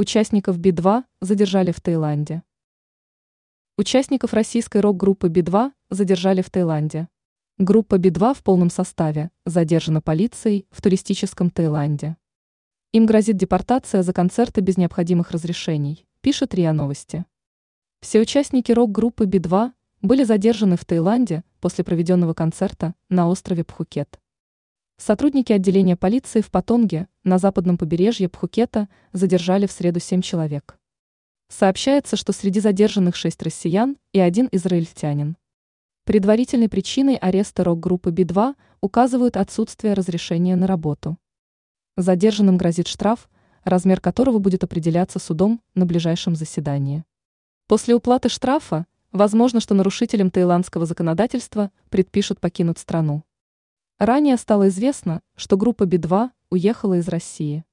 Участников Би-2 задержали в Таиланде. Участников российской рок-группы Би-2 задержали в Таиланде. Группа Би-2 в полном составе задержана полицией в туристическом Таиланде. Им грозит депортация за концерты без необходимых разрешений, пишет РИА Новости. Все участники рок-группы Би-2 были задержаны в Таиланде после проведенного концерта на острове Пхукет. Сотрудники отделения полиции в Патонге на западном побережье Пхукета задержали в среду семь человек. Сообщается, что среди задержанных шесть россиян и один израильтянин. Предварительной причиной ареста рок-группы Би-2 указывают отсутствие разрешения на работу. Задержанным грозит штраф, размер которого будет определяться судом на ближайшем заседании. После уплаты штрафа, возможно, что нарушителям таиландского законодательства предпишут покинуть страну. Ранее стало известно, что группа Би-2 уехала из России.